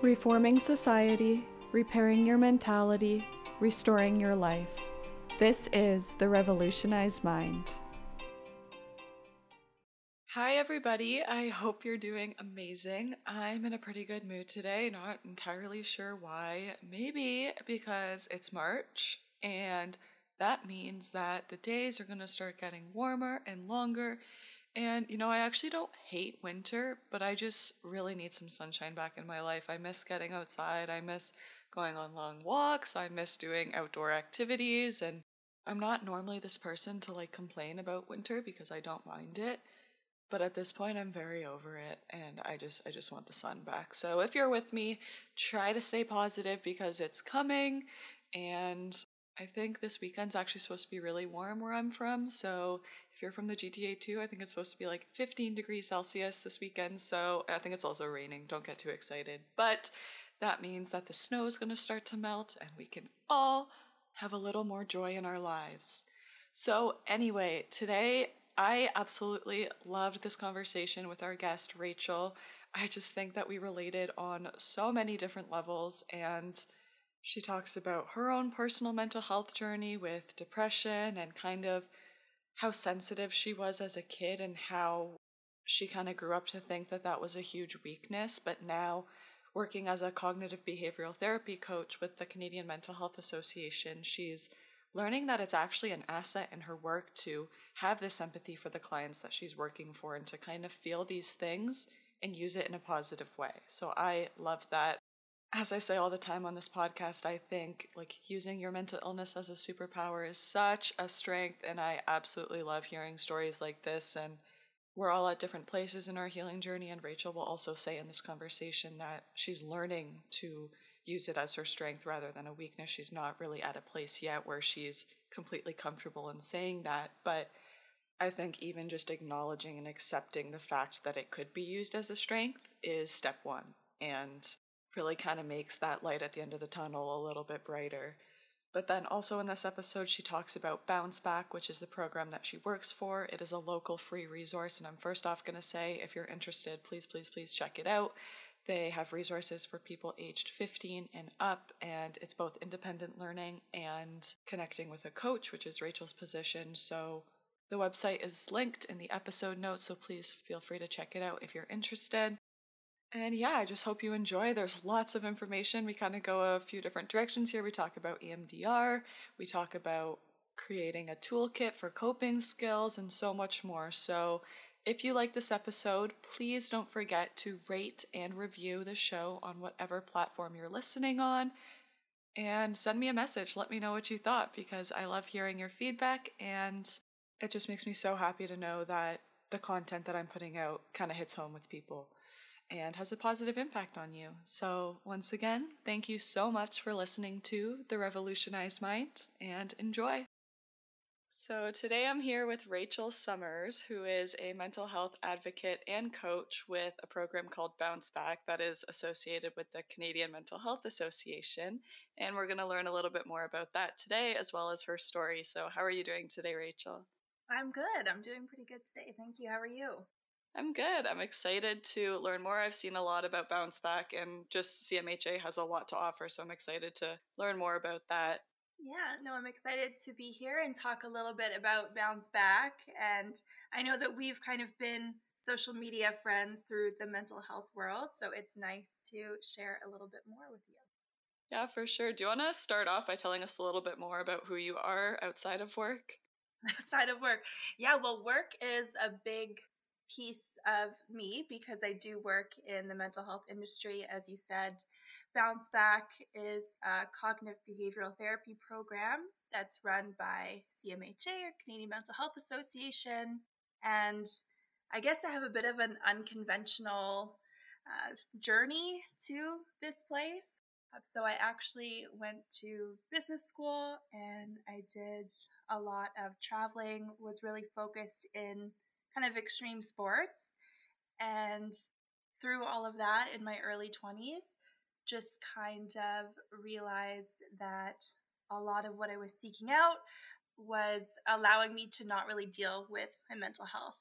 Reforming society, repairing your mentality, restoring your life. This is the Revolutionized Mind. Hi, everybody. I hope you're doing amazing. I'm in a pretty good mood today, not entirely sure why. Maybe because it's March, and that means that the days are going to start getting warmer and longer, and you know, I actually don't hate winter, but I just really need some sunshine back in my life. I miss getting outside. I miss going on long walks. I miss doing outdoor activities. And I'm not normally this person to like complain about winter because I don't mind it. But at this point I'm very over it and I just I just want the sun back. So if you're with me, try to stay positive because it's coming and I think this weekend's actually supposed to be really warm where I'm from. So if you're from the GTA too, I think it's supposed to be like 15 degrees Celsius this weekend. So I think it's also raining. Don't get too excited. But that means that the snow is going to start to melt and we can all have a little more joy in our lives. So, anyway, today I absolutely loved this conversation with our guest, Rachel. I just think that we related on so many different levels and she talks about her own personal mental health journey with depression and kind of how sensitive she was as a kid and how she kind of grew up to think that that was a huge weakness. But now, working as a cognitive behavioral therapy coach with the Canadian Mental Health Association, she's learning that it's actually an asset in her work to have this empathy for the clients that she's working for and to kind of feel these things and use it in a positive way. So I love that as I say all the time on this podcast, I think like using your mental illness as a superpower is such a strength, and I absolutely love hearing stories like this. And we're all at different places in our healing journey, and Rachel will also say in this conversation that she's learning to use it as her strength rather than a weakness. She's not really at a place yet where she's completely comfortable in saying that, but I think even just acknowledging and accepting the fact that it could be used as a strength is step one. And really kind of makes that light at the end of the tunnel a little bit brighter. But then also in this episode, she talks about Bounce Back, which is the program that she works for. It is a local free resource. And I'm first off going to say, if you're interested, please, please, please check it out. They have resources for people aged 15 and up, and it's both independent learning and connecting with a coach, which is Rachel's position. So the website is linked in the episode notes, so please feel free to check it out if you're interested. And yeah, I just hope you enjoy. There's lots of information. We kind of go a few different directions here. We talk about EMDR, we talk about creating a toolkit for coping skills, and so much more. So, if you like this episode, please don't forget to rate and review the show on whatever platform you're listening on. And send me a message. Let me know what you thought because I love hearing your feedback and it just makes me so happy to know that the content that I'm putting out kind of hits home with people and has a positive impact on you. So, once again, thank you so much for listening to The Revolutionized Mind and enjoy. So, today I'm here with Rachel Summers, who is a mental health advocate and coach with a program called Bounce Back that is associated with the Canadian Mental Health Association. And we're going to learn a little bit more about that today, as well as her story. So, how are you doing today, Rachel? I'm good. I'm doing pretty good today. Thank you. How are you? I'm good. I'm excited to learn more. I've seen a lot about Bounce Back, and just CMHA has a lot to offer, so I'm excited to learn more about that. Yeah, no, I'm excited to be here and talk a little bit about Bounce Back. And I know that we've kind of been social media friends through the mental health world, so it's nice to share a little bit more with you. Yeah, for sure. Do you want to start off by telling us a little bit more about who you are outside of work? Outside of work. Yeah, well, work is a big piece of me because I do work in the mental health industry. As you said, Bounce Back is a cognitive behavioral therapy program that's run by CMHA or Canadian Mental Health Association. And I guess I have a bit of an unconventional uh, journey to this place. So I actually went to business school and I did a lot of traveling, was really focused in kind of extreme sports. And through all of that in my early 20s, just kind of realized that a lot of what I was seeking out was allowing me to not really deal with my mental health.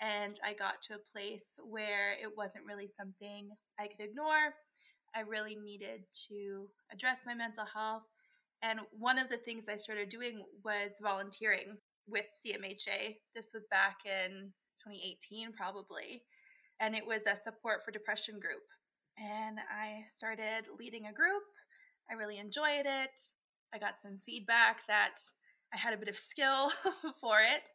And I got to a place where it wasn't really something I could ignore. I really needed to address my mental health. And one of the things I started doing was volunteering with CMHA. This was back in 2018, probably. And it was a support for depression group. And I started leading a group. I really enjoyed it. I got some feedback that I had a bit of skill for it.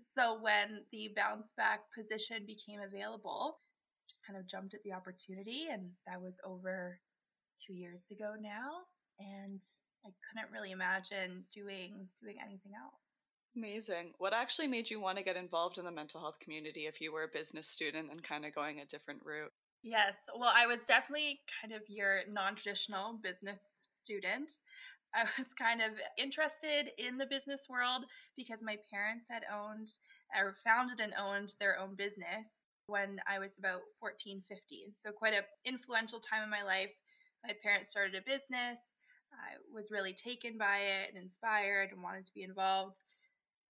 So when the bounce back position became available, just kind of jumped at the opportunity and that was over 2 years ago now and I couldn't really imagine doing doing anything else. Amazing. What actually made you want to get involved in the mental health community if you were a business student and kind of going a different route? Yes. Well, I was definitely kind of your non traditional business student. I was kind of interested in the business world because my parents had owned or founded and owned their own business when I was about 14, 15. So, quite an influential time in my life. My parents started a business. I was really taken by it and inspired and wanted to be involved.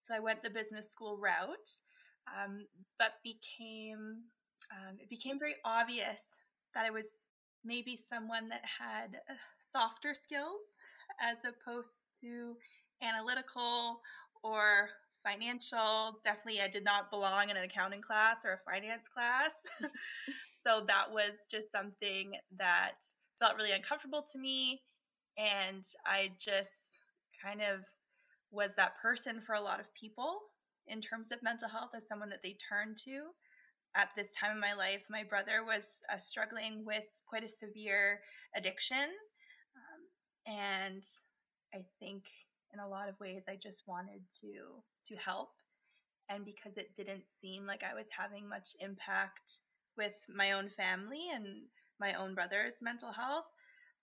So, I went the business school route, um, but became um, it became very obvious that I was maybe someone that had uh, softer skills as opposed to analytical or financial. Definitely, I did not belong in an accounting class or a finance class. so that was just something that felt really uncomfortable to me. And I just kind of was that person for a lot of people in terms of mental health as someone that they turn to. At this time in my life, my brother was uh, struggling with quite a severe addiction and I think in a lot of ways I just wanted to to help and because it didn't seem like I was having much impact with my own family and my own brother's mental health,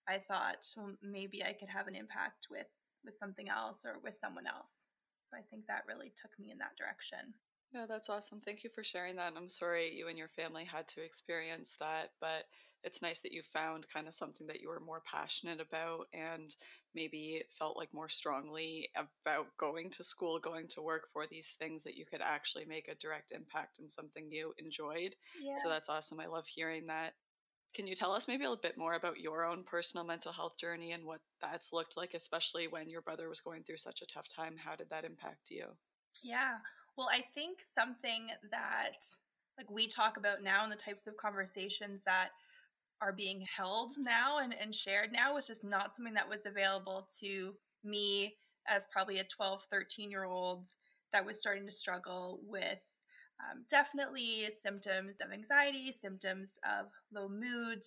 I thought well, maybe I could have an impact with with something else or with someone else. So I think that really took me in that direction. Yeah, that's awesome. Thank you for sharing that. I'm sorry you and your family had to experience that, but it's nice that you found kind of something that you were more passionate about and maybe felt like more strongly about going to school, going to work for these things that you could actually make a direct impact in something you enjoyed. Yeah. So that's awesome. I love hearing that. Can you tell us maybe a little bit more about your own personal mental health journey and what that's looked like, especially when your brother was going through such a tough time? How did that impact you? Yeah. Well, I think something that like we talk about now and the types of conversations that are being held now and, and shared now was just not something that was available to me as probably a 12, 13 year old that was starting to struggle with um, definitely symptoms of anxiety, symptoms of low mood.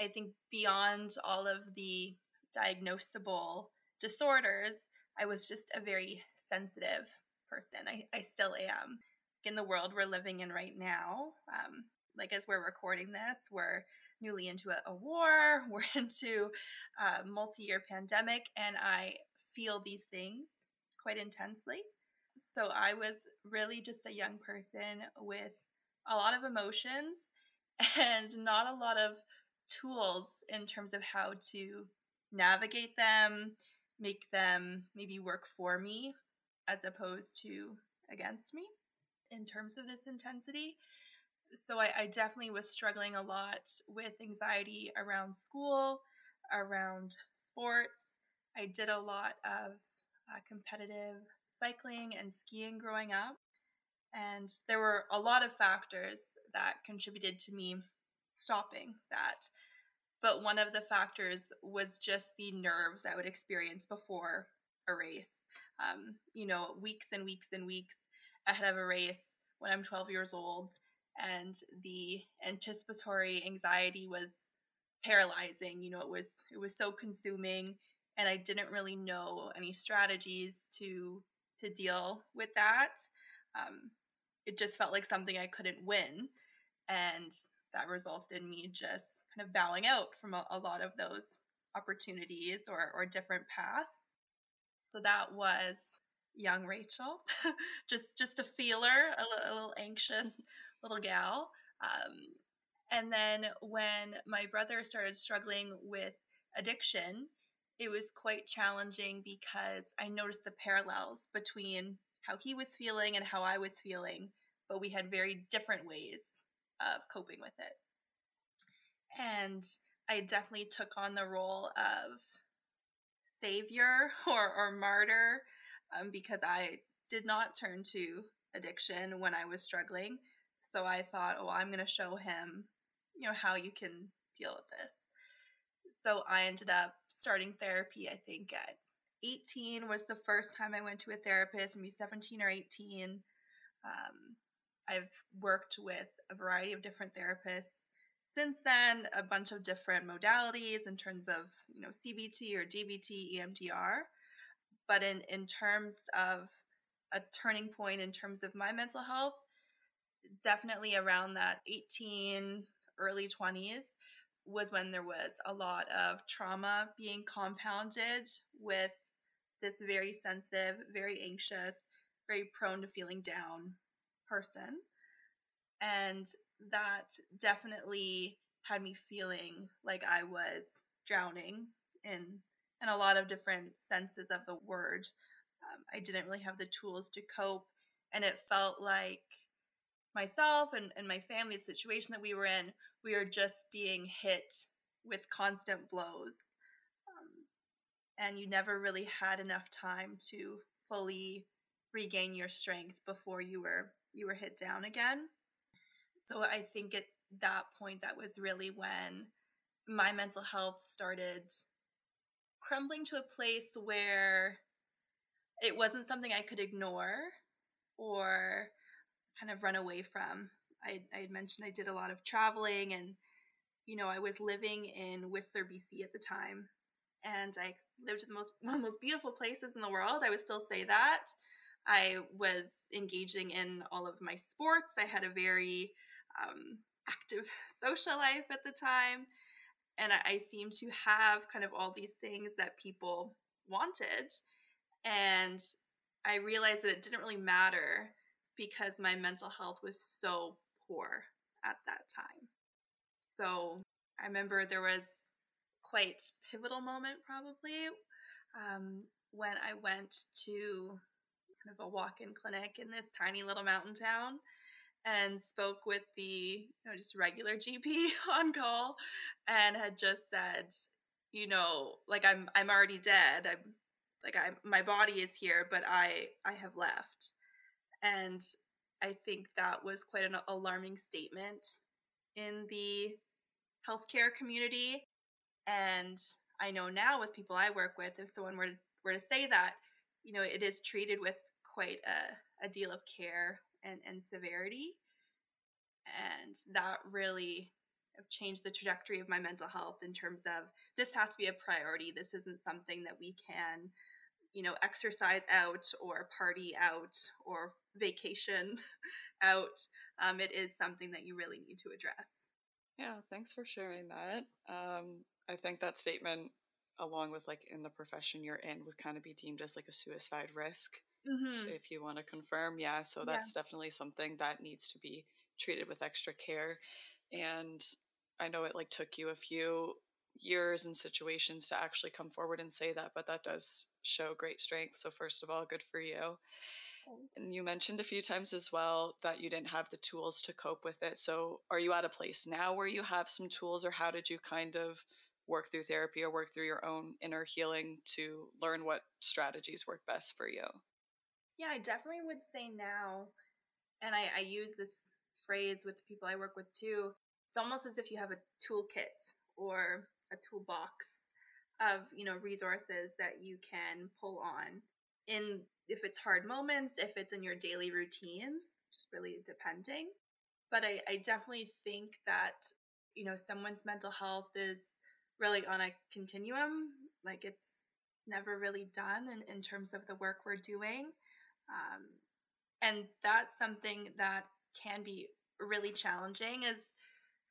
I think beyond all of the diagnosable disorders, I was just a very sensitive person. I, I still am. In the world we're living in right now, um, like as we're recording this, we're newly into a, a war, we're into a multi year pandemic, and I feel these things quite intensely. So I was really just a young person with a lot of emotions and not a lot of tools in terms of how to navigate them, make them maybe work for me as opposed to against me in terms of this intensity so I, I, definitely was struggling a lot with anxiety around school, around sports. I did a lot of uh, competitive cycling and skiing growing up. And there were a lot of factors that contributed to me stopping that. But one of the factors was just the nerves I would experience before a race. Um, you know, weeks and weeks and weeks ahead of a race when I'm 12 years old and the anticipatory anxiety was paralyzing you know it was it was so consuming and i didn't really know any strategies to to deal with that um, it just felt like something i couldn't win and that resulted in me just kind of bowing out from a, a lot of those opportunities or, or different paths so that was young rachel just just a feeler a, a little anxious little gal. Um, and then when my brother started struggling with addiction, it was quite challenging because I noticed the parallels between how he was feeling and how I was feeling, but we had very different ways of coping with it. And I definitely took on the role of savior or, or martyr um, because I did not turn to addiction when I was struggling. So I thought, oh, I'm going to show him, you know, how you can deal with this. So I ended up starting therapy, I think at 18 was the first time I went to a therapist, maybe 17 or 18. Um, I've worked with a variety of different therapists since then, a bunch of different modalities in terms of, you know, CBT or DBT, EMDR. But in, in terms of a turning point in terms of my mental health, definitely around that 18, early 20s was when there was a lot of trauma being compounded with this very sensitive, very anxious, very prone to feeling down person. And that definitely had me feeling like I was drowning in in a lot of different senses of the word. Um, I didn't really have the tools to cope, and it felt like myself and, and my family, the situation that we were in, we are just being hit with constant blows. Um, and you never really had enough time to fully regain your strength before you were you were hit down again. So I think at that point, that was really when my mental health started crumbling to a place where it wasn't something I could ignore or kind of run away from. I, I had mentioned I did a lot of traveling and, you know, I was living in Whistler, BC at the time. And I lived in the most one of the most beautiful places in the world. I would still say that. I was engaging in all of my sports. I had a very um, active social life at the time. And I, I seemed to have kind of all these things that people wanted. And I realized that it didn't really matter because my mental health was so poor at that time. So I remember there was quite pivotal moment probably um, when I went to kind of a walk-in clinic in this tiny little mountain town and spoke with the you know just regular GP on call and had just said you know like I'm I'm already dead I'm like I my body is here but I I have left and I think that was quite an alarming statement in the healthcare community and I know now with people I work with if someone were to, were to say that you know it is treated with quite a, a deal of care and, and severity. And that really changed the trajectory of my mental health in terms of this has to be a priority. This isn't something that we can, you know, exercise out or party out or vacation out. Um, it is something that you really need to address. Yeah, thanks for sharing that. Um, I think that statement, along with like in the profession you're in, would kind of be deemed as like a suicide risk mm-hmm. if you want to confirm. Yeah, so that's yeah. definitely something that needs to be treated with extra care. And I know it like took you a few years and situations to actually come forward and say that, but that does show great strength. So, first of all, good for you. And you mentioned a few times as well that you didn't have the tools to cope with it. So, are you at a place now where you have some tools, or how did you kind of work through therapy or work through your own inner healing to learn what strategies work best for you? Yeah, I definitely would say now, and I, I use this phrase with the people I work with too. It's almost as if you have a toolkit or a toolbox of you know resources that you can pull on in if it's hard moments, if it's in your daily routines, just really depending. But I, I definitely think that you know someone's mental health is really on a continuum. Like it's never really done in, in terms of the work we're doing. Um, and that's something that can be really challenging as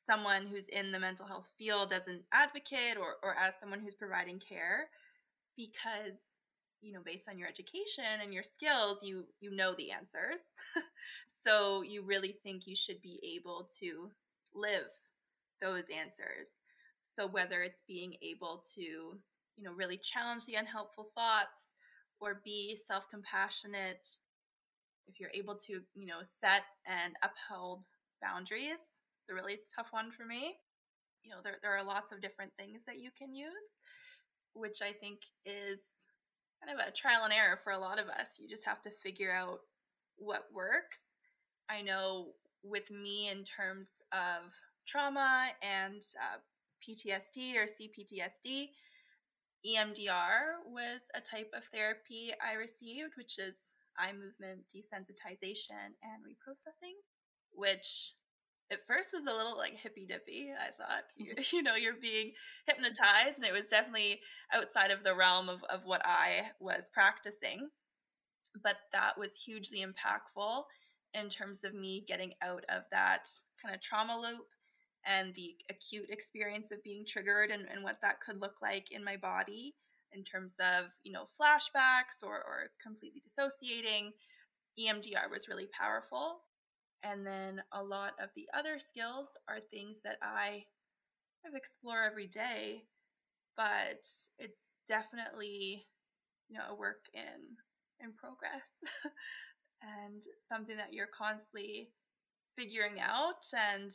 someone who's in the mental health field as an advocate or, or as someone who's providing care because you know based on your education and your skills you you know the answers. So you really think you should be able to live those answers. So whether it's being able to you know really challenge the unhelpful thoughts or be self compassionate, if you're able to, you know, set and uphold boundaries, a really tough one for me. you know, there, there are lots of different things that you can use, which I think is kind of a trial and error for a lot of us. You just have to figure out what works. I know with me in terms of trauma and uh, PTSD or CPTSD, EMDR was a type of therapy I received, which is eye movement desensitization and reprocessing, which at first was a little like hippy dippy. I thought, you, mm-hmm. you know, you're being hypnotized, and it was definitely outside of the realm of, of what I was practicing. But that was hugely impactful in terms of me getting out of that kind of trauma loop and the acute experience of being triggered and, and what that could look like in my body in terms of, you know, flashbacks or, or completely dissociating. EMDR was really powerful. And then a lot of the other skills are things that I kind of explore every day, but it's definitely, you know, a work in in progress and something that you're constantly figuring out. And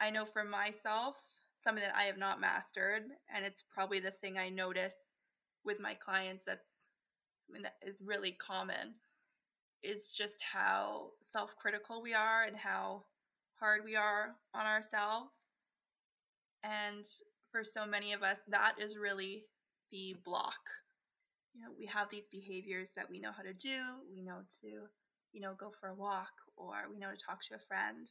I know for myself, something that I have not mastered, and it's probably the thing I notice with my clients that's something that is really common, is just how self critical we are and how hard we are on ourselves. And for so many of us, that is really the block. You know, we have these behaviors that we know how to do, we know to, you know, go for a walk, or we know to talk to a friend.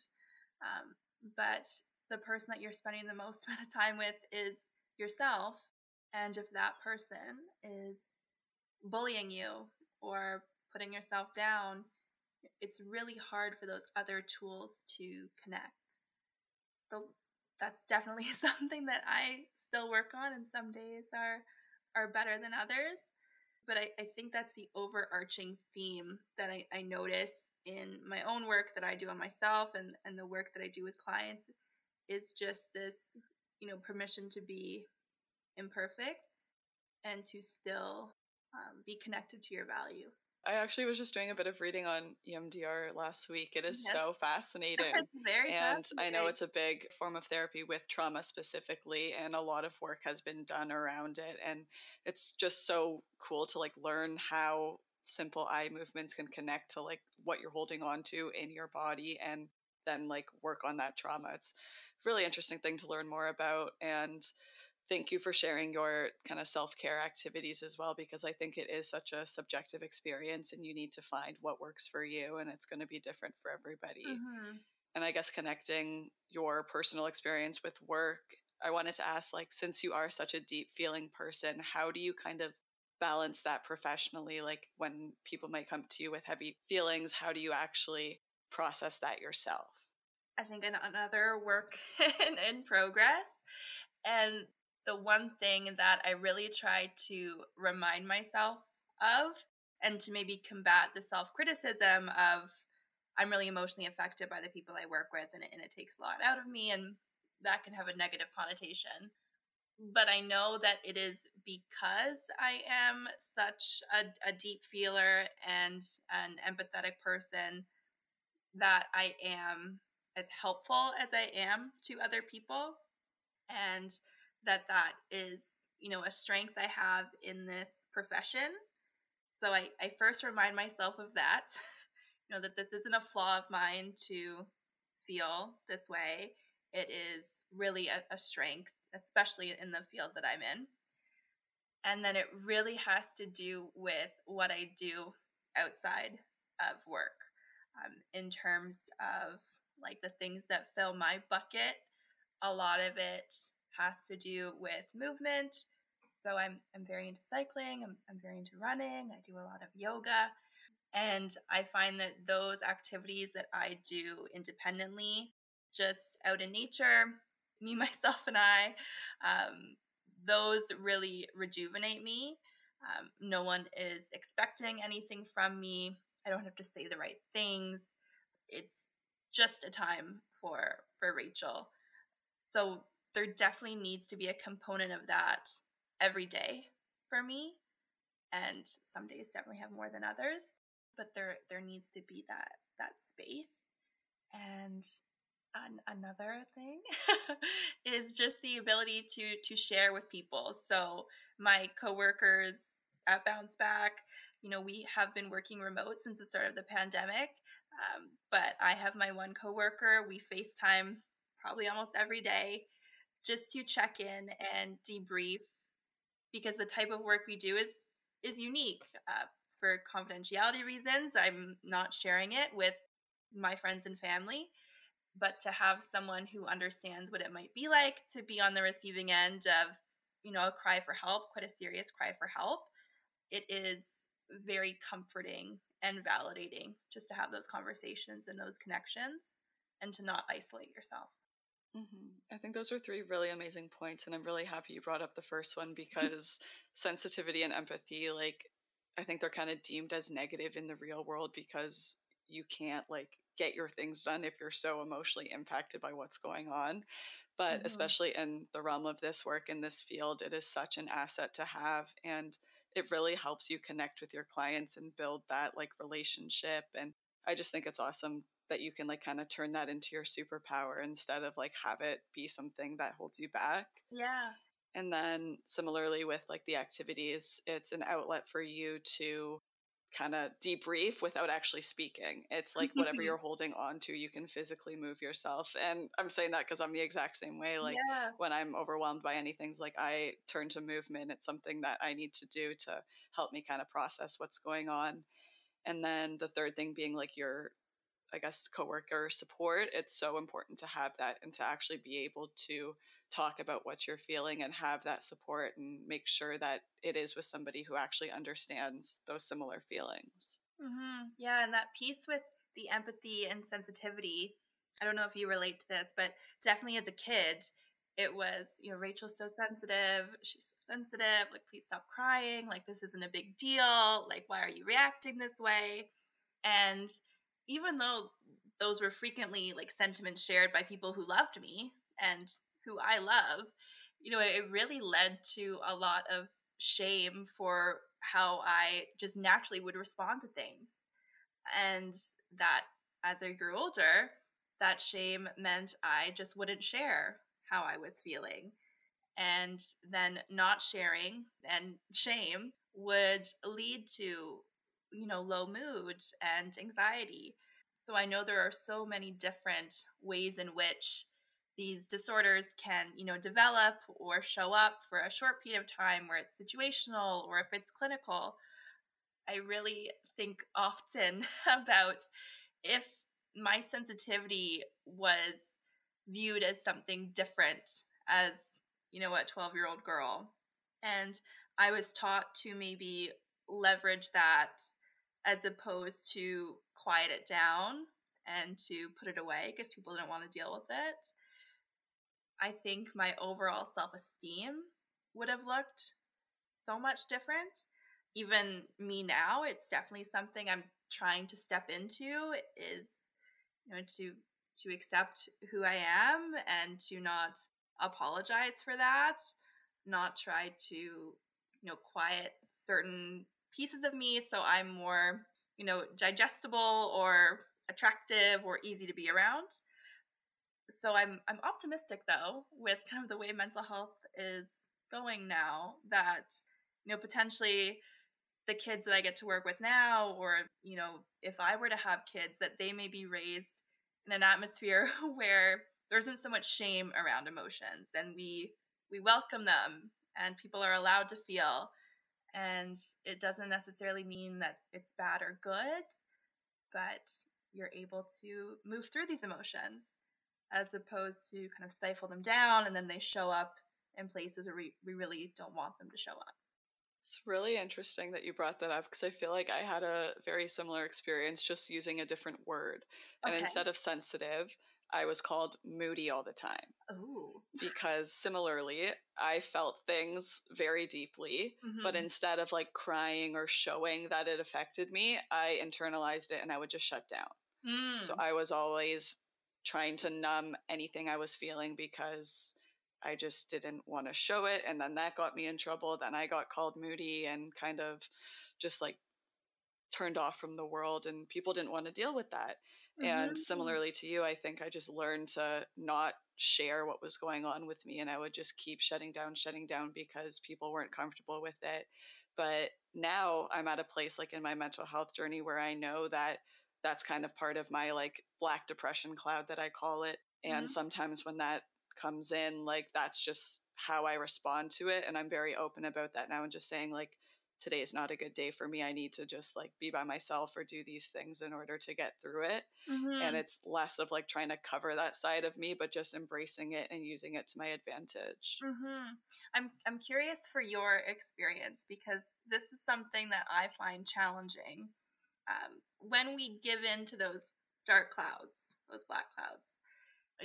Um, but the person that you're spending the most amount of time with is yourself. And if that person is bullying you or putting yourself down, it's really hard for those other tools to connect. So that's definitely something that I still work on, and some days are are better than others. But I, I think that's the overarching theme that I, I notice in my own work that I do on myself and, and the work that I do with clients is just this, you know, permission to be imperfect and to still um, be connected to your value. I actually was just doing a bit of reading on EMDR last week. It is yes. so fascinating. it's very and I know it's a big form of therapy with trauma specifically, and a lot of work has been done around it. And it's just so cool to like learn how simple eye movements can connect to like what you're holding on to in your body and then like work on that trauma. It's really interesting thing to learn more about. And thank you for sharing your kind of self care activities as well, because I think it is such a subjective experience and you need to find what works for you and it's going to be different for everybody. Mm-hmm. And I guess connecting your personal experience with work, I wanted to ask like, since you are such a deep feeling person, how do you kind of balance that professionally? Like when people might come to you with heavy feelings, how do you actually process that yourself? I think another work in, in progress. And the one thing that I really try to remind myself of and to maybe combat the self criticism of I'm really emotionally affected by the people I work with and it, and it takes a lot out of me and that can have a negative connotation. But I know that it is because I am such a, a deep feeler and an empathetic person that I am as helpful as I am to other people and that that is you know a strength I have in this profession. So I, I first remind myself of that you know that this isn't a flaw of mine to feel this way. It is really a, a strength especially in the field that I'm in. And then it really has to do with what I do outside of work um, in terms of like the things that fill my bucket, a lot of it has to do with movement. So I'm I'm very into cycling, I'm, I'm very into running, I do a lot of yoga. And I find that those activities that I do independently, just out in nature, me, myself, and I, um, those really rejuvenate me. Um, no one is expecting anything from me. I don't have to say the right things. It's just a time for for Rachel. So there definitely needs to be a component of that every day for me. And some days definitely have more than others, but there there needs to be that that space. And An- another thing is just the ability to to share with people. So my coworkers at Bounce Back, you know, we have been working remote since the start of the pandemic. Um, but I have my one coworker. We FaceTime probably almost every day just to check in and debrief because the type of work we do is is unique uh, for confidentiality reasons. I'm not sharing it with my friends and family, but to have someone who understands what it might be like to be on the receiving end of, you know, a cry for help, quite a serious cry for help, it is very comforting and validating just to have those conversations and those connections and to not isolate yourself. Mm-hmm. I think those are three really amazing points, and I'm really happy you brought up the first one because sensitivity and empathy, like, I think they're kind of deemed as negative in the real world because you can't like get your things done if you're so emotionally impacted by what's going on. But mm-hmm. especially in the realm of this work in this field, it is such an asset to have, and it really helps you connect with your clients and build that like relationship. And I just think it's awesome that you can like kind of turn that into your superpower instead of like have it be something that holds you back. Yeah. And then similarly with like the activities, it's an outlet for you to kind of debrief without actually speaking. It's like whatever you're holding on to, you can physically move yourself. And I'm saying that because I'm the exact same way. Like yeah. when I'm overwhelmed by anything, like I turn to movement. It's something that I need to do to help me kind of process what's going on. And then the third thing being like your I guess, coworker support, it's so important to have that and to actually be able to talk about what you're feeling and have that support and make sure that it is with somebody who actually understands those similar feelings. Mm-hmm. Yeah, and that piece with the empathy and sensitivity. I don't know if you relate to this, but definitely as a kid, it was, you know, Rachel's so sensitive. She's so sensitive. Like, please stop crying. Like, this isn't a big deal. Like, why are you reacting this way? And even though those were frequently like sentiments shared by people who loved me and who I love, you know, it really led to a lot of shame for how I just naturally would respond to things. And that as I grew older, that shame meant I just wouldn't share how I was feeling. And then not sharing and shame would lead to you know, low mood and anxiety. So I know there are so many different ways in which these disorders can, you know, develop or show up for a short period of time where it's situational or if it's clinical. I really think often about if my sensitivity was viewed as something different as, you know, a 12 year old girl. And I was taught to maybe leverage that as opposed to quiet it down and to put it away because people don't want to deal with it. I think my overall self esteem would have looked so much different. Even me now, it's definitely something I'm trying to step into is you know to to accept who I am and to not apologize for that, not try to you know quiet certain pieces of me so I'm more, you know, digestible or attractive or easy to be around. So I'm I'm optimistic though with kind of the way mental health is going now that you know potentially the kids that I get to work with now or you know if I were to have kids that they may be raised in an atmosphere where there isn't so much shame around emotions and we we welcome them and people are allowed to feel and it doesn't necessarily mean that it's bad or good, but you're able to move through these emotions as opposed to kind of stifle them down and then they show up in places where we, we really don't want them to show up. It's really interesting that you brought that up because I feel like I had a very similar experience just using a different word. And okay. instead of sensitive, I was called moody all the time. Oh. Because similarly, I felt things very deeply, mm-hmm. but instead of like crying or showing that it affected me, I internalized it and I would just shut down. Mm. So I was always trying to numb anything I was feeling because I just didn't want to show it. And then that got me in trouble. Then I got called moody and kind of just like turned off from the world, and people didn't want to deal with that. And similarly to you, I think I just learned to not share what was going on with me and I would just keep shutting down, shutting down because people weren't comfortable with it. But now I'm at a place like in my mental health journey where I know that that's kind of part of my like black depression cloud that I call it. And mm-hmm. sometimes when that comes in, like that's just how I respond to it. And I'm very open about that now and just saying, like, today is not a good day for me. I need to just like be by myself or do these things in order to get through it. Mm-hmm. And it's less of like trying to cover that side of me, but just embracing it and using it to my advantage. Mm-hmm. I'm I'm curious for your experience because this is something that I find challenging. Um, when we give in to those dark clouds, those black clouds,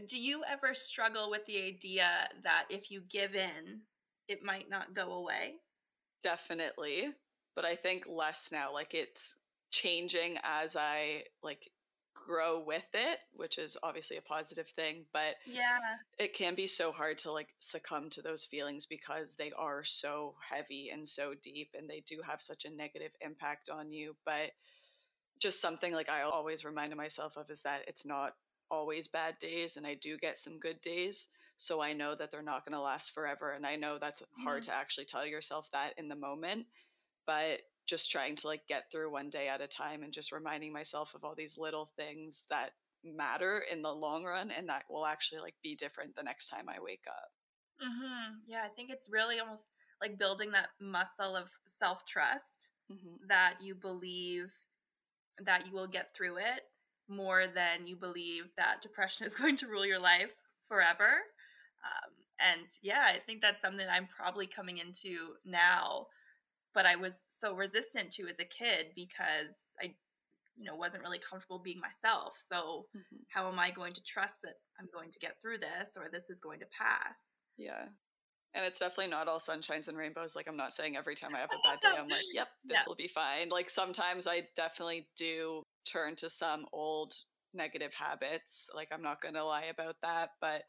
do you ever struggle with the idea that if you give in, it might not go away? Definitely but i think less now like it's changing as i like grow with it which is obviously a positive thing but yeah. it can be so hard to like succumb to those feelings because they are so heavy and so deep and they do have such a negative impact on you but just something like i always remind myself of is that it's not always bad days and i do get some good days so I know that they're not going to last forever. And I know that's hard mm-hmm. to actually tell yourself that in the moment. But just trying to like get through one day at a time and just reminding myself of all these little things that matter in the long run and that will actually like be different the next time I wake up. Mm-hmm. Yeah, I think it's really almost like building that muscle of self trust mm-hmm. that you believe that you will get through it more than you believe that depression is going to rule your life forever. Um, and yeah, I think that's something I'm probably coming into now, but I was so resistant to as a kid because I, you know, wasn't really comfortable being myself. So mm-hmm. how am I going to trust that I'm going to get through this or this is going to pass? Yeah. And it's definitely not all sunshines and rainbows. Like I'm not saying every time I have a bad day, I'm like, yep, this yeah. will be fine. Like sometimes I definitely do turn to some old negative habits. Like I'm not going to lie about that, but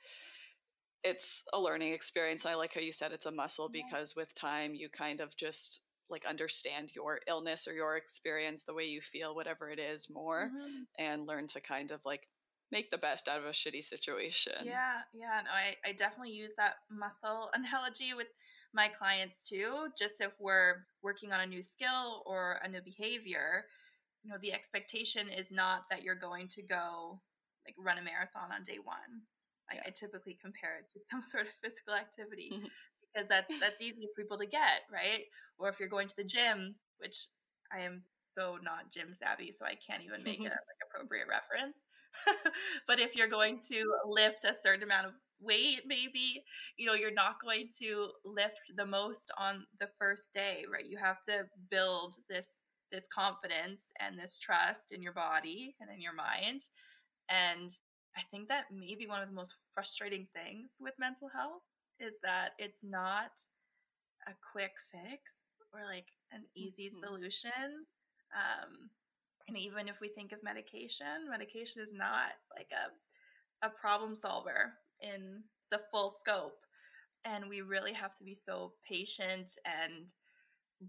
it's a learning experience. And I like how you said it's a muscle because with time you kind of just like understand your illness or your experience, the way you feel, whatever it is, more, mm-hmm. and learn to kind of like make the best out of a shitty situation. Yeah, yeah. No, I, I definitely use that muscle analogy with my clients too. Just if we're working on a new skill or a new behavior, you know, the expectation is not that you're going to go like run a marathon on day one. I, I typically compare it to some sort of physical activity mm-hmm. because that's that's easy for people to get, right? Or if you're going to the gym, which I am so not gym savvy, so I can't even make a like appropriate reference. but if you're going to lift a certain amount of weight, maybe you know you're not going to lift the most on the first day, right? You have to build this this confidence and this trust in your body and in your mind, and I think that maybe one of the most frustrating things with mental health is that it's not a quick fix or like an easy mm-hmm. solution. Um, and even if we think of medication, medication is not like a, a problem solver in the full scope. And we really have to be so patient and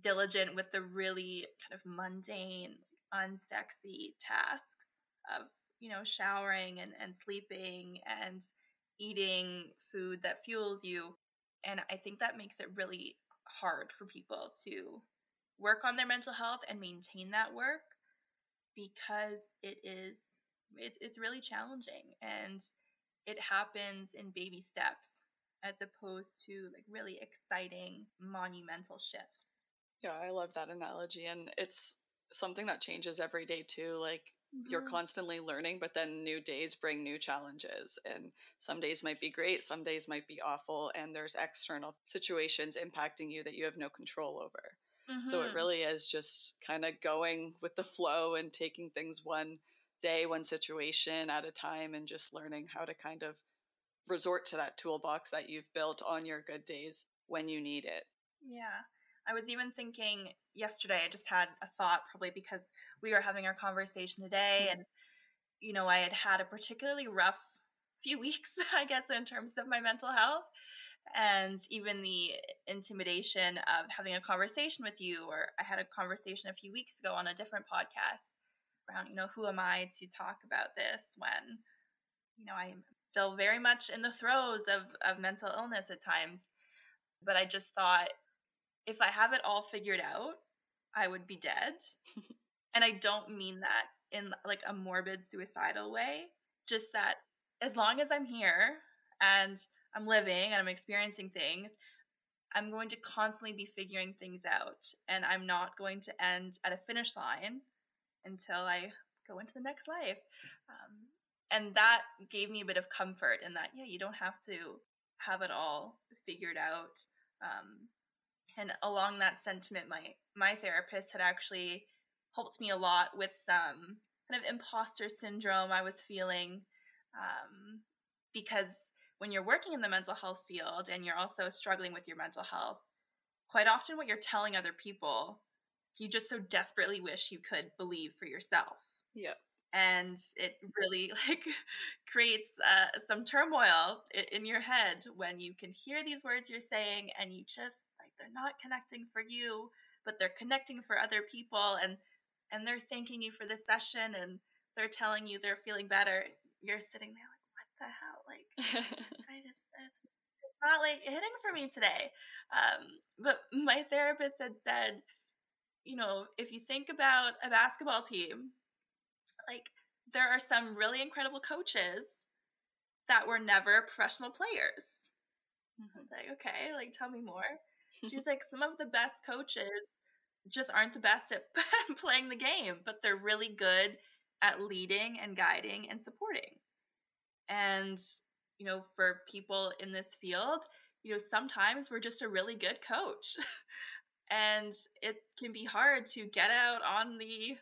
diligent with the really kind of mundane, unsexy tasks of you know, showering and, and sleeping and eating food that fuels you. And I think that makes it really hard for people to work on their mental health and maintain that work because it is it, it's really challenging and it happens in baby steps as opposed to like really exciting monumental shifts yeah i love that analogy and it's something that changes every day too like Mm-hmm. You're constantly learning, but then new days bring new challenges. And some days might be great, some days might be awful, and there's external situations impacting you that you have no control over. Mm-hmm. So it mm-hmm. really is just kind of going with the flow and taking things one day, one situation at a time, and just learning how to kind of resort to that toolbox that you've built on your good days when you need it. Yeah. I was even thinking yesterday, I just had a thought, probably because we were having our conversation today, mm-hmm. and, you know, I had had a particularly rough few weeks, I guess, in terms of my mental health. And even the intimidation of having a conversation with you, or I had a conversation a few weeks ago on a different podcast around, you know, who am I to talk about this when, you know, I'm still very much in the throes of, of mental illness at times. But I just thought if I have it all figured out, I would be dead. and I don't mean that in like a morbid suicidal way, just that as long as I'm here and I'm living and I'm experiencing things, I'm going to constantly be figuring things out and I'm not going to end at a finish line until I go into the next life. Um, and that gave me a bit of comfort in that, yeah, you don't have to have it all figured out. Um, and along that sentiment, my my therapist had actually helped me a lot with some kind of imposter syndrome I was feeling um, because when you're working in the mental health field and you're also struggling with your mental health, quite often what you're telling other people, you just so desperately wish you could believe for yourself. Yeah. And it really like creates uh, some turmoil in your head when you can hear these words you're saying and you just they're not connecting for you, but they're connecting for other people and and they're thanking you for the session and they're telling you they're feeling better. You're sitting there like what the hell? Like, I just, it's, it's not like hitting for me today. Um, but my therapist had said, you know, if you think about a basketball team, like, there are some really incredible coaches that were never professional players. Mm-hmm. I was like, okay, like, tell me more. She's like, some of the best coaches just aren't the best at playing the game, but they're really good at leading and guiding and supporting. And, you know, for people in this field, you know, sometimes we're just a really good coach. and it can be hard to get out on the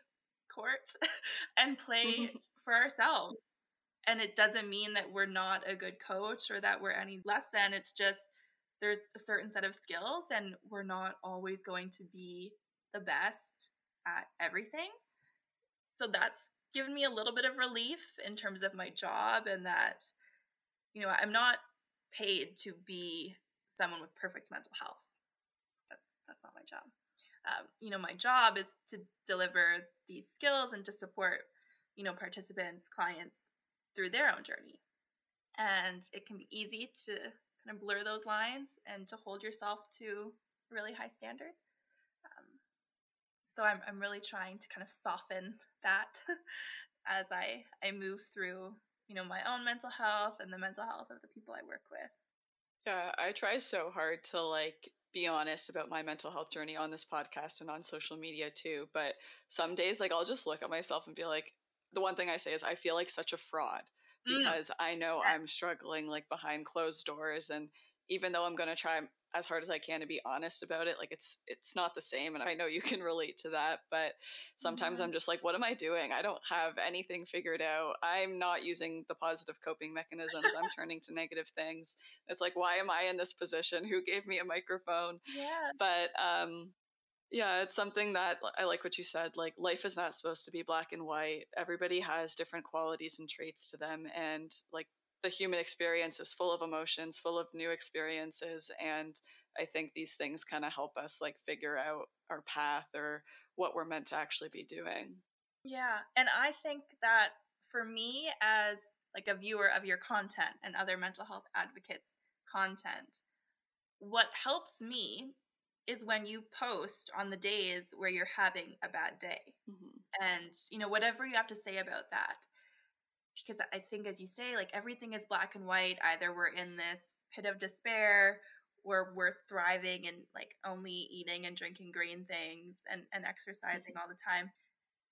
court and play for ourselves. And it doesn't mean that we're not a good coach or that we're any less than. It's just there's a certain set of skills, and we're not always going to be the best at everything. So that's given me a little bit of relief in terms of my job and that you know i'm not paid to be someone with perfect mental health. That, that's not my job. Um, you know my job is to deliver these skills and to support you know participants clients through their own journey. And it can be easy to kind of blur those lines and to hold yourself to a really high standard um, so I'm, I'm really trying to kind of soften that as I I move through you know my own mental health and the mental health of the people I work with. Yeah, I try so hard to like be honest about my mental health journey on this podcast and on social media too, but some days like I'll just look at myself and be like the one thing I say is I feel like such a fraud. Because mm. I know I'm struggling like behind closed doors and even though I'm going to try as hard as I can to be honest about it. Like it's it's not the same and I know you can relate to that, but sometimes mm-hmm. I'm just like what am I doing? I don't have anything figured out. I'm not using the positive coping mechanisms. I'm turning to negative things. It's like why am I in this position? Who gave me a microphone? Yeah. But um yeah, it's something that I like what you said. Like, life is not supposed to be black and white. Everybody has different qualities and traits to them. And, like, the human experience is full of emotions, full of new experiences. And I think these things kind of help us like figure out our path or what we're meant to actually be doing. Yeah. And I think that for me, as like a viewer of your content and other mental health advocates' content, what helps me is when you post on the days where you're having a bad day. Mm-hmm. And, you know, whatever you have to say about that because I think, as you say, like everything is black and white. Either we're in this pit of despair, or we're thriving and like only eating and drinking green things and, and exercising all the time.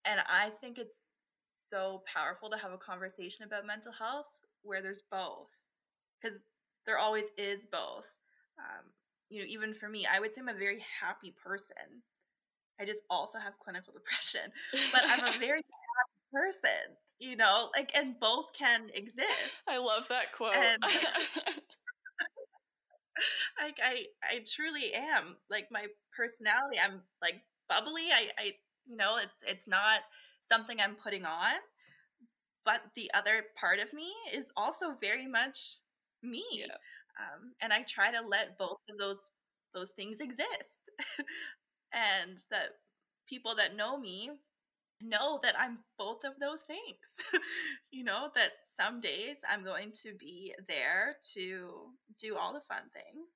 And I think it's so powerful to have a conversation about mental health where there's both, because there always is both. Um, you know, even for me, I would say I'm a very happy person. I just also have clinical depression, but I'm a very happy person, you know, like, and both can exist. I love that quote. And, like I, I truly am like my personality. I'm like bubbly. I, I, you know, it's it's not something I'm putting on, but the other part of me is also very much me. Yeah. Um, and I try to let both of those those things exist, and that people that know me know that I'm both of those things. you know, that some days I'm going to be there to do all the fun things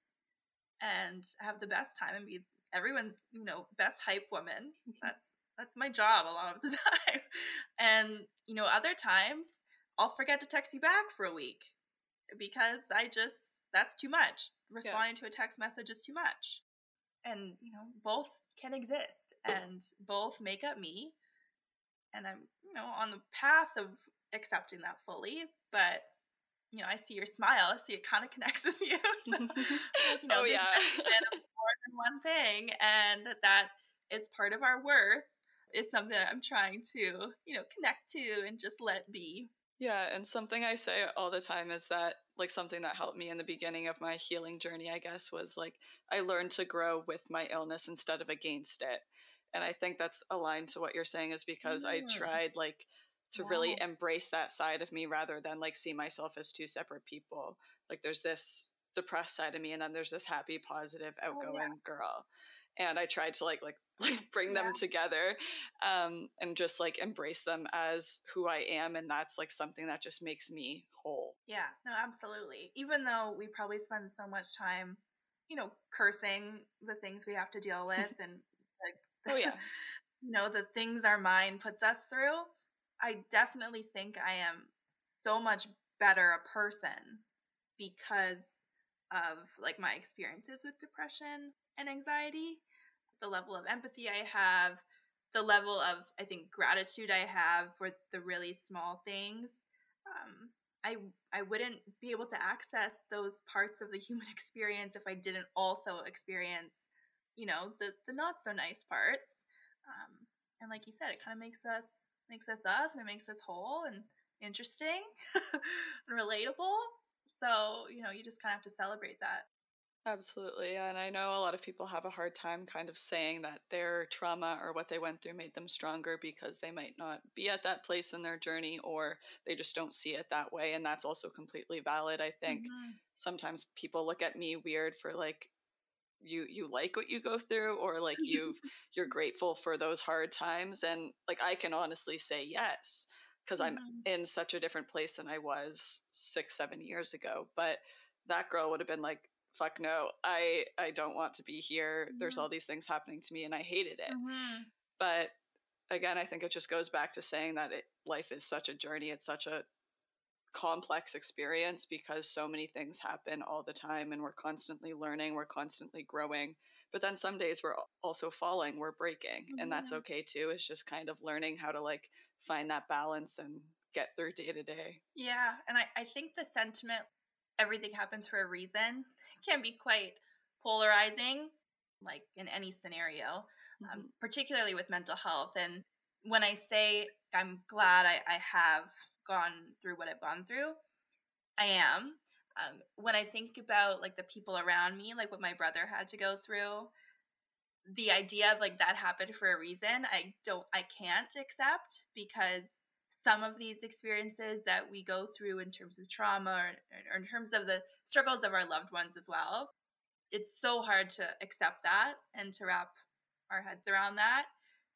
and have the best time and be everyone's, you know, best hype woman. That's that's my job a lot of the time. And, you know, other times I'll forget to text you back for a week because I just that's too much. Responding yeah. to a text message is too much. And, you know, both can exist and both make up me and I'm, you know, on the path of accepting that fully, but you know, I see your smile. I see it kind of connects with you. So, you oh, know, oh yeah, more than one thing, and that is part of our worth is something I'm trying to, you know, connect to and just let be. Yeah, and something I say all the time is that like something that helped me in the beginning of my healing journey, I guess, was like I learned to grow with my illness instead of against it and i think that's aligned to what you're saying is because i tried like to wow. really embrace that side of me rather than like see myself as two separate people like there's this depressed side of me and then there's this happy positive outgoing oh, yeah. girl and i tried to like like like bring yeah. them together um and just like embrace them as who i am and that's like something that just makes me whole yeah no absolutely even though we probably spend so much time you know cursing the things we have to deal with and Oh yeah. you know, the things our mind puts us through. I definitely think I am so much better a person because of like my experiences with depression and anxiety, the level of empathy I have, the level of I think gratitude I have for the really small things. Um, I I wouldn't be able to access those parts of the human experience if I didn't also experience you know the the not so nice parts um, and like you said it kind of makes us makes us us and it makes us whole and interesting and relatable so you know you just kind of have to celebrate that Absolutely. And I know a lot of people have a hard time kind of saying that their trauma or what they went through made them stronger because they might not be at that place in their journey or they just don't see it that way. And that's also completely valid. I think mm-hmm. sometimes people look at me weird for like you you like what you go through or like you've you're grateful for those hard times and like I can honestly say yes because mm-hmm. I'm in such a different place than I was 6 7 years ago but that girl would have been like fuck no I I don't want to be here mm-hmm. there's all these things happening to me and I hated it mm-hmm. but again I think it just goes back to saying that it, life is such a journey it's such a complex experience because so many things happen all the time and we're constantly learning, we're constantly growing. But then some days we're also falling, we're breaking, mm-hmm. and that's okay too. It's just kind of learning how to like find that balance and get through day to day. Yeah. And I, I think the sentiment, everything happens for a reason, can be quite polarizing, like in any scenario, um, mm-hmm. um, particularly with mental health. And when I say I'm glad I, I have gone through what I've gone through. I am. Um, when I think about like the people around me, like what my brother had to go through, the idea of like that happened for a reason, I don't, I can't accept because some of these experiences that we go through in terms of trauma or, or in terms of the struggles of our loved ones as well, it's so hard to accept that and to wrap our heads around that.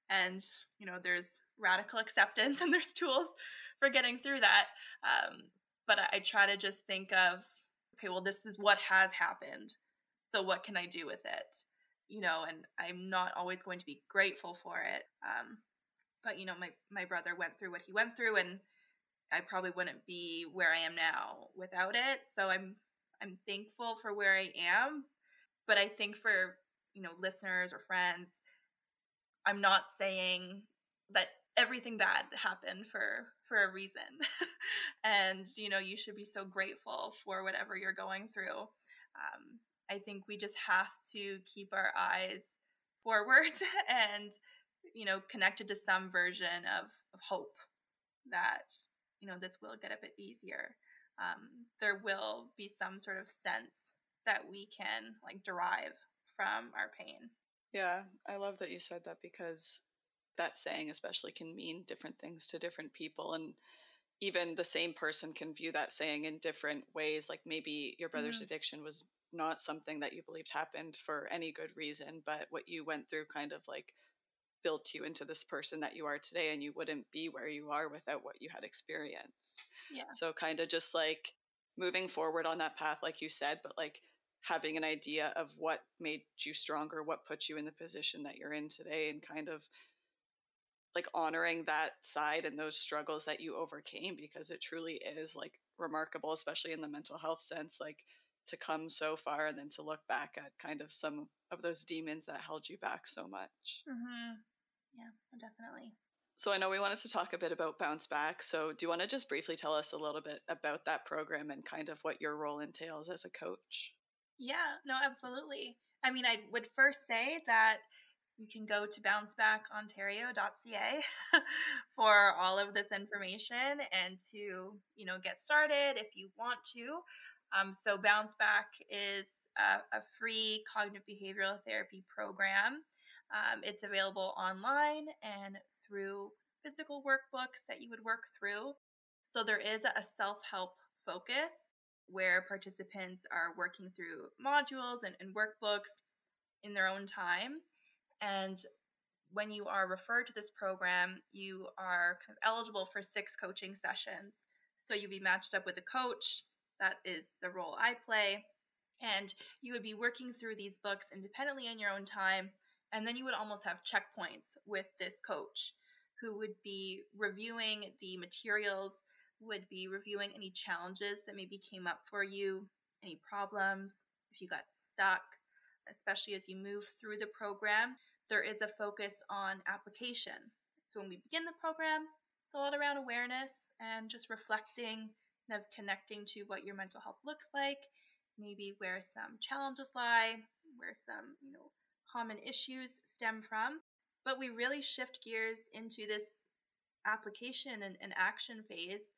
And, you know, there's radical acceptance and there's tools for getting through that. Um, but I, I try to just think of, okay, well, this is what has happened. So what can I do with it? You know, and I'm not always going to be grateful for it. Um, but you know, my my brother went through what he went through, and I probably wouldn't be where I am now without it. So I'm I'm thankful for where I am, but I think for you know listeners or friends, I'm not saying that everything bad happened for for a reason. And you know you should be so grateful for whatever you're going through. Um, i think we just have to keep our eyes forward and you know connected to some version of, of hope that you know this will get a bit easier um, there will be some sort of sense that we can like derive from our pain yeah i love that you said that because that saying especially can mean different things to different people and even the same person can view that saying in different ways like maybe your brother's mm-hmm. addiction was not something that you believed happened for any good reason but what you went through kind of like built you into this person that you are today and you wouldn't be where you are without what you had experienced. Yeah. So kind of just like moving forward on that path like you said, but like having an idea of what made you stronger, what put you in the position that you're in today and kind of like honoring that side and those struggles that you overcame because it truly is like remarkable especially in the mental health sense like to come so far and then to look back at kind of some of those demons that held you back so much. Mm-hmm. Yeah, definitely. So I know we wanted to talk a bit about Bounce Back. So do you want to just briefly tell us a little bit about that program and kind of what your role entails as a coach? Yeah, no, absolutely. I mean, I would first say that you can go to bouncebackontario.ca for all of this information and to you know get started if you want to um, so bounce back is a, a, free cognitive behavioral therapy program um, it's available online and through physical workbooks that you would work through so there is a self-help focus where participants are working through modules and, and workbooks in their own time and when you are referred to this program, you are kind of eligible for six coaching sessions. So you'd be matched up with a coach. That is the role I play. And you would be working through these books independently in your own time. And then you would almost have checkpoints with this coach who would be reviewing the materials, would be reviewing any challenges that maybe came up for you, any problems, if you got stuck, especially as you move through the program there is a focus on application. So when we begin the program, it's a lot around awareness and just reflecting, of connecting to what your mental health looks like, maybe where some challenges lie, where some, you know, common issues stem from. But we really shift gears into this application and, and action phase.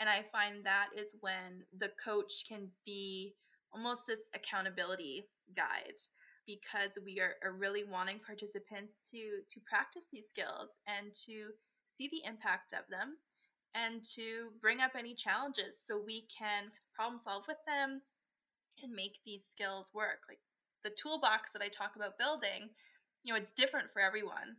And I find that is when the coach can be almost this accountability guide because we are, are really wanting participants to to practice these skills and to see the impact of them and to bring up any challenges so we can problem solve with them and make these skills work like the toolbox that i talk about building you know it's different for everyone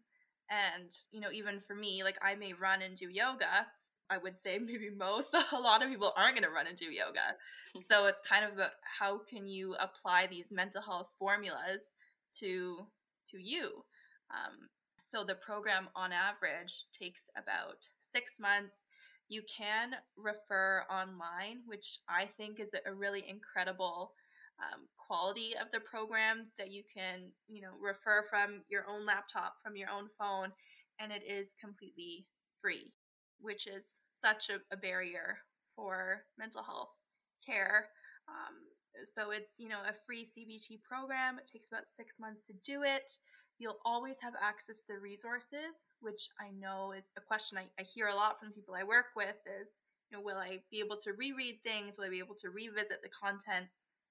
and you know even for me like i may run and do yoga I would say maybe most, a lot of people aren't going to run into yoga. so it's kind of about how can you apply these mental health formulas to to you. Um, so the program on average takes about six months. You can refer online, which I think is a really incredible um, quality of the program that you can, you know, refer from your own laptop, from your own phone, and it is completely free which is such a, a barrier for mental health care. Um, so it's you know a free CBT program. It takes about six months to do it. You'll always have access to the resources, which I know is a question I, I hear a lot from people I work with. Is you know will I be able to reread things? Will I be able to revisit the content?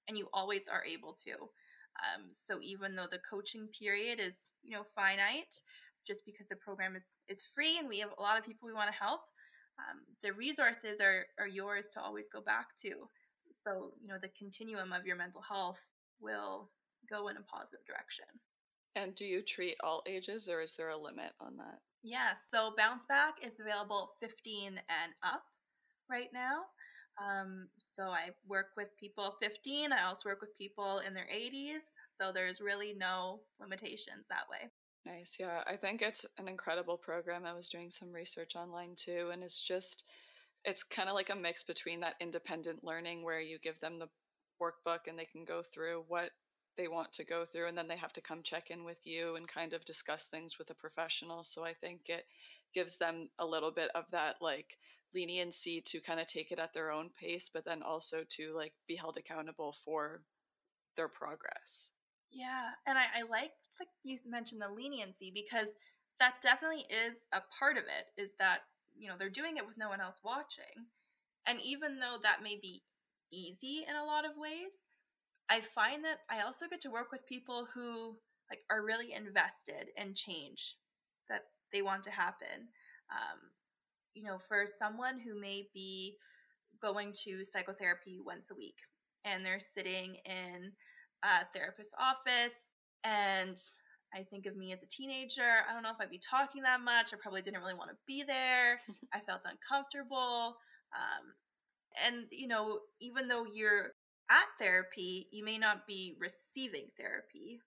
And you always are able to. Um, so even though the coaching period is you know finite, just because the program is, is free and we have a lot of people we want to help. Um, the resources are, are yours to always go back to. So, you know, the continuum of your mental health will go in a positive direction. And do you treat all ages or is there a limit on that? Yeah, so Bounce Back is available 15 and up right now. Um, so I work with people 15. I also work with people in their 80s. So there's really no limitations that way. Nice. Yeah. I think it's an incredible program. I was doing some research online too, and it's just, it's kind of like a mix between that independent learning where you give them the workbook and they can go through what they want to go through, and then they have to come check in with you and kind of discuss things with a professional. So I think it gives them a little bit of that like leniency to kind of take it at their own pace, but then also to like be held accountable for their progress. Yeah, and I, I like like you mentioned the leniency because that definitely is a part of it is that you know they're doing it with no one else watching and even though that may be easy in a lot of ways i find that i also get to work with people who like are really invested in change that they want to happen um, you know for someone who may be going to psychotherapy once a week and they're sitting in a therapist's office and I think of me as a teenager. I don't know if I'd be talking that much. I probably didn't really want to be there. I felt uncomfortable. Um, and, you know, even though you're at therapy, you may not be receiving therapy.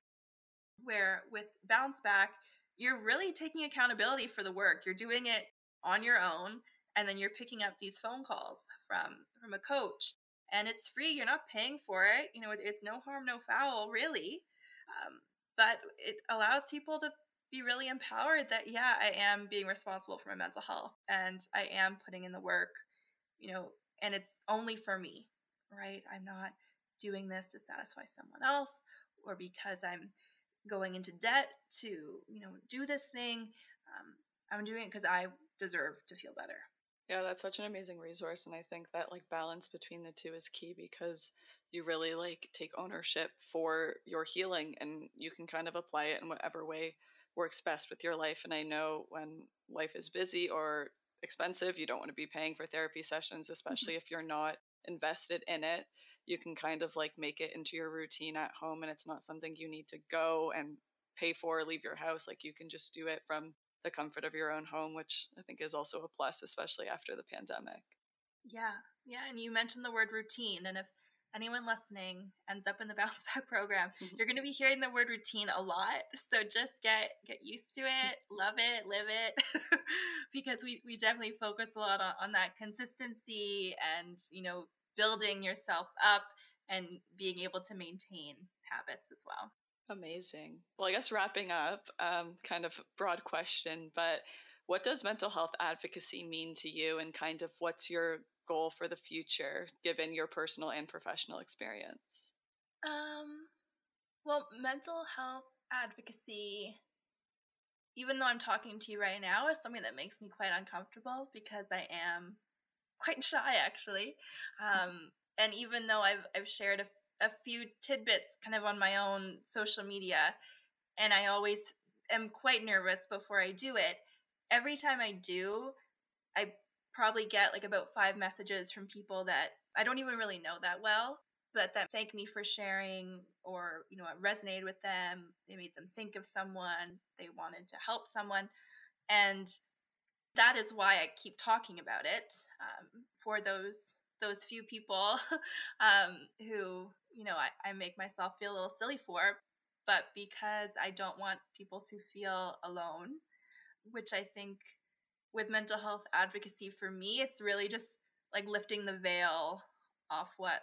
Where with Bounce Back, you're really taking accountability for the work. You're doing it on your own, and then you're picking up these phone calls from from a coach, and it's free. You're not paying for it. You know, it's no harm, no foul, really. Um, but it allows people to be really empowered that yeah, I am being responsible for my mental health, and I am putting in the work. You know, and it's only for me, right? I'm not doing this to satisfy someone else or because I'm going into debt to, you know, do this thing. Um, I'm doing it because I deserve to feel better. Yeah, that's such an amazing resource. And I think that like balance between the two is key because you really like take ownership for your healing and you can kind of apply it in whatever way works best with your life. And I know when life is busy or expensive. You don't want to be paying for therapy sessions, mm-hmm. especially if you're not invested in it. You can kind of like make it into your routine at home and it's not something you need to go and pay for, leave your house. Like you can just do it from the comfort of your own home, which I think is also a plus, especially after the pandemic. Yeah. Yeah. And you mentioned the word routine. And if anyone listening ends up in the bounce back program you're going to be hearing the word routine a lot so just get get used to it love it live it because we, we definitely focus a lot on, on that consistency and you know building yourself up and being able to maintain habits as well amazing well i guess wrapping up um, kind of broad question but what does mental health advocacy mean to you and kind of what's your goal for the future given your personal and professional experience? Um, well, mental health advocacy, even though I'm talking to you right now, is something that makes me quite uncomfortable because I am quite shy actually. Um, and even though I've, I've shared a, a few tidbits kind of on my own social media, and I always am quite nervous before I do it, every time I do, I probably get like about five messages from people that I don't even really know that well, but that thank me for sharing or, you know, it resonated with them. They made them think of someone, they wanted to help someone. And that is why I keep talking about it um, for those those few people um, who you know I, I make myself feel a little silly for but because i don't want people to feel alone which i think with mental health advocacy for me, it's really just like lifting the veil off what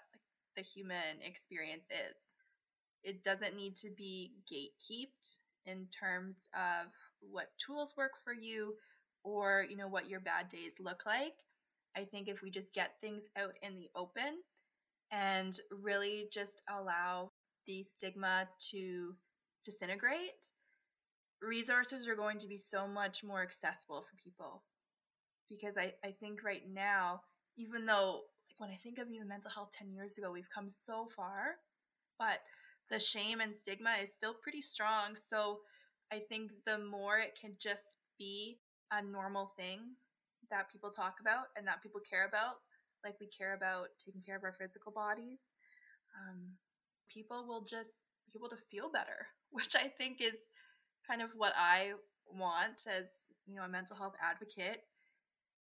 the human experience is. It doesn't need to be gatekept in terms of what tools work for you or, you know, what your bad days look like. I think if we just get things out in the open and really just allow the stigma to disintegrate resources are going to be so much more accessible for people. Because I, I think right now, even though like when I think of even mental health 10 years ago, we've come so far, but the shame and stigma is still pretty strong. So I think the more it can just be a normal thing that people talk about and that people care about, like we care about taking care of our physical bodies, um, people will just be able to feel better, which I think is kind of what I want as, you know, a mental health advocate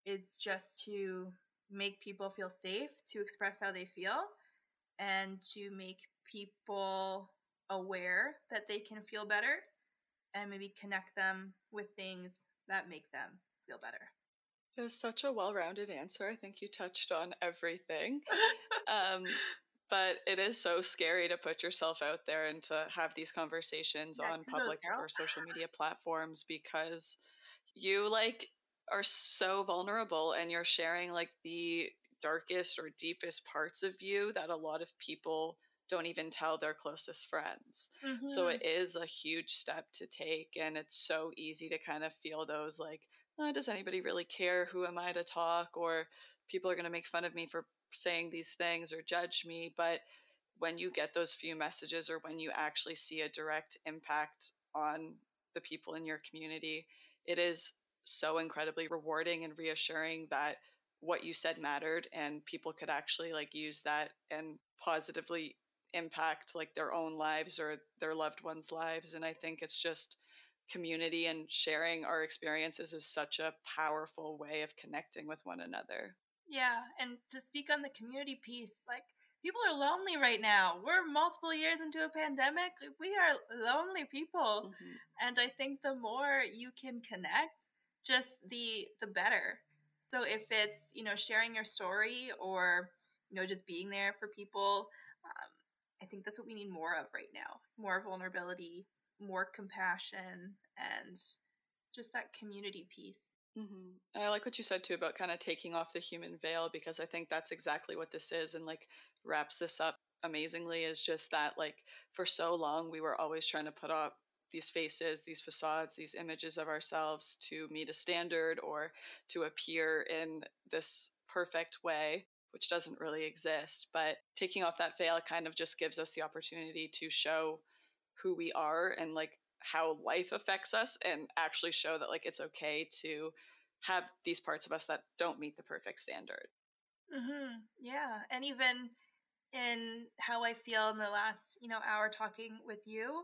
is just to make people feel safe to express how they feel and to make people aware that they can feel better and maybe connect them with things that make them feel better. It was such a well rounded answer. I think you touched on everything. um, but it is so scary to put yourself out there and to have these conversations yeah, on public or social media platforms because you like are so vulnerable and you're sharing like the darkest or deepest parts of you that a lot of people don't even tell their closest friends. Mm-hmm. So it is a huge step to take and it's so easy to kind of feel those like oh, does anybody really care who am I to talk or people are going to make fun of me for saying these things or judge me, but when you get those few messages or when you actually see a direct impact on the people in your community, it is so incredibly rewarding and reassuring that what you said mattered and people could actually like use that and positively impact like their own lives or their loved ones' lives. And I think it's just community and sharing our experiences is such a powerful way of connecting with one another. Yeah, and to speak on the community piece, like people are lonely right now. We're multiple years into a pandemic. We are lonely people. Mm-hmm. And I think the more you can connect, just the the better. So if it's, you know, sharing your story or, you know, just being there for people, um, I think that's what we need more of right now. More vulnerability, more compassion, and just that community piece. Mm-hmm. I like what you said too about kind of taking off the human veil because I think that's exactly what this is and like wraps this up amazingly is just that like for so long we were always trying to put up these faces, these facades, these images of ourselves to meet a standard or to appear in this perfect way, which doesn't really exist. But taking off that veil kind of just gives us the opportunity to show who we are and like how life affects us and actually show that like it's okay to have these parts of us that don't meet the perfect standard. Mm-hmm. Yeah, and even in how I feel in the last you know hour talking with you,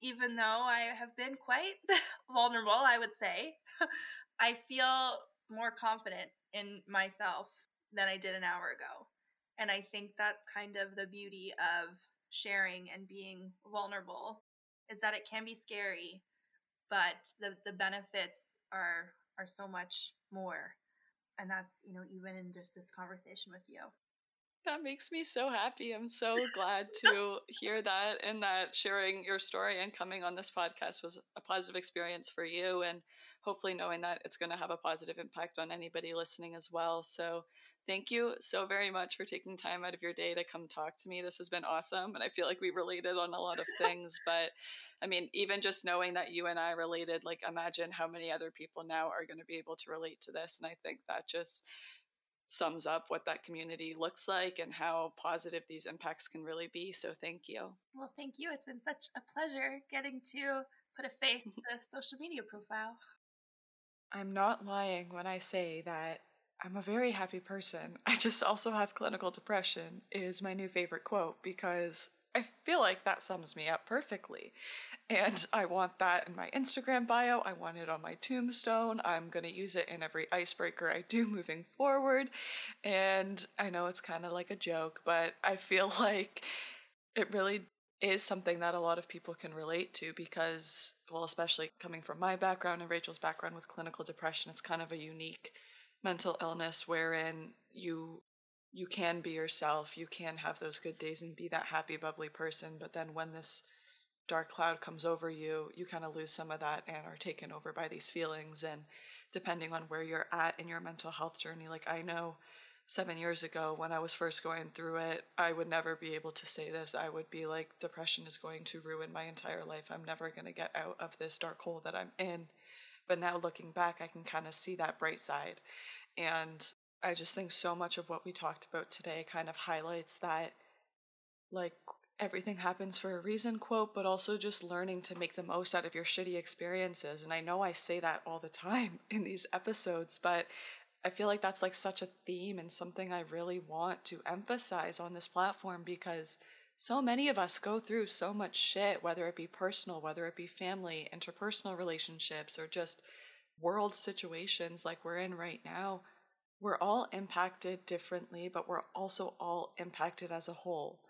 even though I have been quite vulnerable, I would say, I feel more confident in myself than I did an hour ago. And I think that's kind of the beauty of sharing and being vulnerable is that it can be scary, but the, the benefits are are so much more. And that's, you know, even in just this conversation with you. That makes me so happy. I'm so glad to hear that and that sharing your story and coming on this podcast was a positive experience for you and hopefully knowing that it's going to have a positive impact on anybody listening as well. So, thank you so very much for taking time out of your day to come talk to me. This has been awesome and I feel like we related on a lot of things, but I mean, even just knowing that you and I related, like imagine how many other people now are going to be able to relate to this and I think that just sums up what that community looks like and how positive these impacts can really be. So thank you. Well, thank you. It's been such a pleasure getting to put a face to the social media profile. I'm not lying when I say that I'm a very happy person. I just also have clinical depression is my new favorite quote because I feel like that sums me up perfectly. And I want that in my Instagram bio. I want it on my tombstone. I'm going to use it in every icebreaker I do moving forward. And I know it's kind of like a joke, but I feel like it really is something that a lot of people can relate to because, well, especially coming from my background and Rachel's background with clinical depression, it's kind of a unique mental illness wherein you you can be yourself, you can have those good days and be that happy, bubbly person. But then when this dark cloud comes over you, you kind of lose some of that and are taken over by these feelings. And depending on where you're at in your mental health journey, like I know seven years ago when I was first going through it, I would never be able to say this. I would be like, depression is going to ruin my entire life. I'm never going to get out of this dark hole that I'm in. But now looking back, I can kind of see that bright side. And I just think so much of what we talked about today kind of highlights that, like, everything happens for a reason quote, but also just learning to make the most out of your shitty experiences. And I know I say that all the time in these episodes, but I feel like that's like such a theme and something I really want to emphasize on this platform because so many of us go through so much shit, whether it be personal, whether it be family, interpersonal relationships, or just world situations like we're in right now we're all impacted differently, but we're also all impacted as a whole.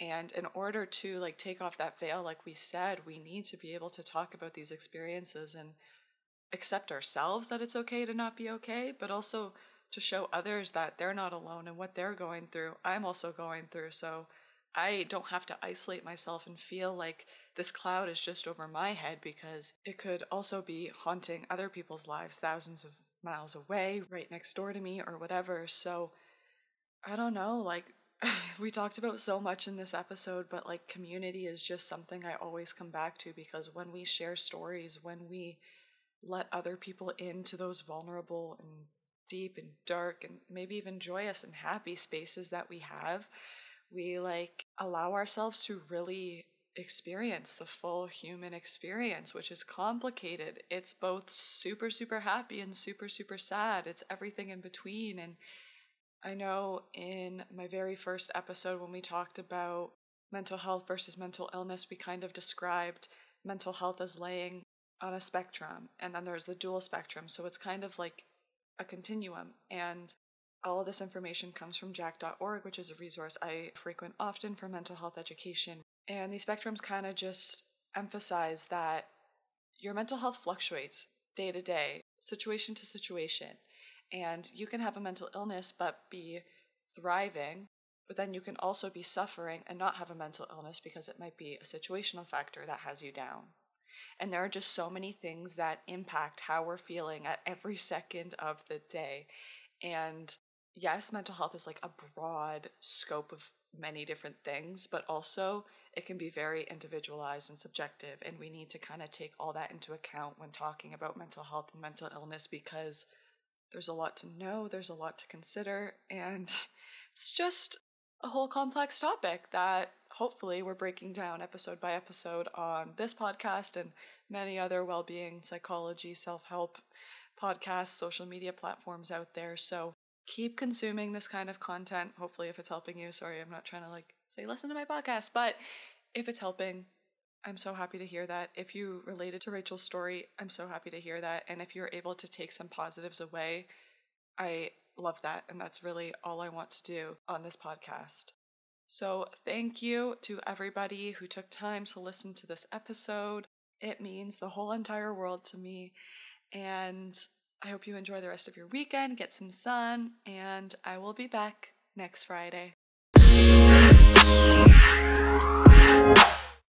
And in order to like take off that veil, like we said, we need to be able to talk about these experiences and accept ourselves that it's okay to not be okay, but also to show others that they're not alone and what they're going through. I'm also going through. So I don't have to isolate myself and feel like this cloud is just over my head because it could also be haunting other people's lives thousands of miles away, right next door to me, or whatever. So I don't know, like, we talked about so much in this episode, but like, community is just something I always come back to because when we share stories, when we let other people into those vulnerable and deep and dark and maybe even joyous and happy spaces that we have, we like allow ourselves to really experience the full human experience, which is complicated. It's both super, super happy and super, super sad. It's everything in between. And I know in my very first episode when we talked about mental health versus mental illness, we kind of described mental health as laying on a spectrum, and then there's the dual spectrum. So it's kind of like a continuum. And all of this information comes from jack.org, which is a resource I frequent often for mental health education. And these spectrums kind of just emphasize that your mental health fluctuates day to day, situation to situation. And you can have a mental illness but be thriving, but then you can also be suffering and not have a mental illness because it might be a situational factor that has you down. And there are just so many things that impact how we're feeling at every second of the day. And yes, mental health is like a broad scope of many different things, but also it can be very individualized and subjective. And we need to kind of take all that into account when talking about mental health and mental illness because there's a lot to know, there's a lot to consider, and it's just a whole complex topic that hopefully we're breaking down episode by episode on this podcast and many other well being, psychology, self help podcasts, social media platforms out there. So keep consuming this kind of content. Hopefully, if it's helping you, sorry, I'm not trying to like say listen to my podcast, but if it's helping, I'm so happy to hear that. If you related to Rachel's story, I'm so happy to hear that. And if you're able to take some positives away, I love that. And that's really all I want to do on this podcast. So, thank you to everybody who took time to listen to this episode. It means the whole entire world to me. And I hope you enjoy the rest of your weekend, get some sun, and I will be back next Friday.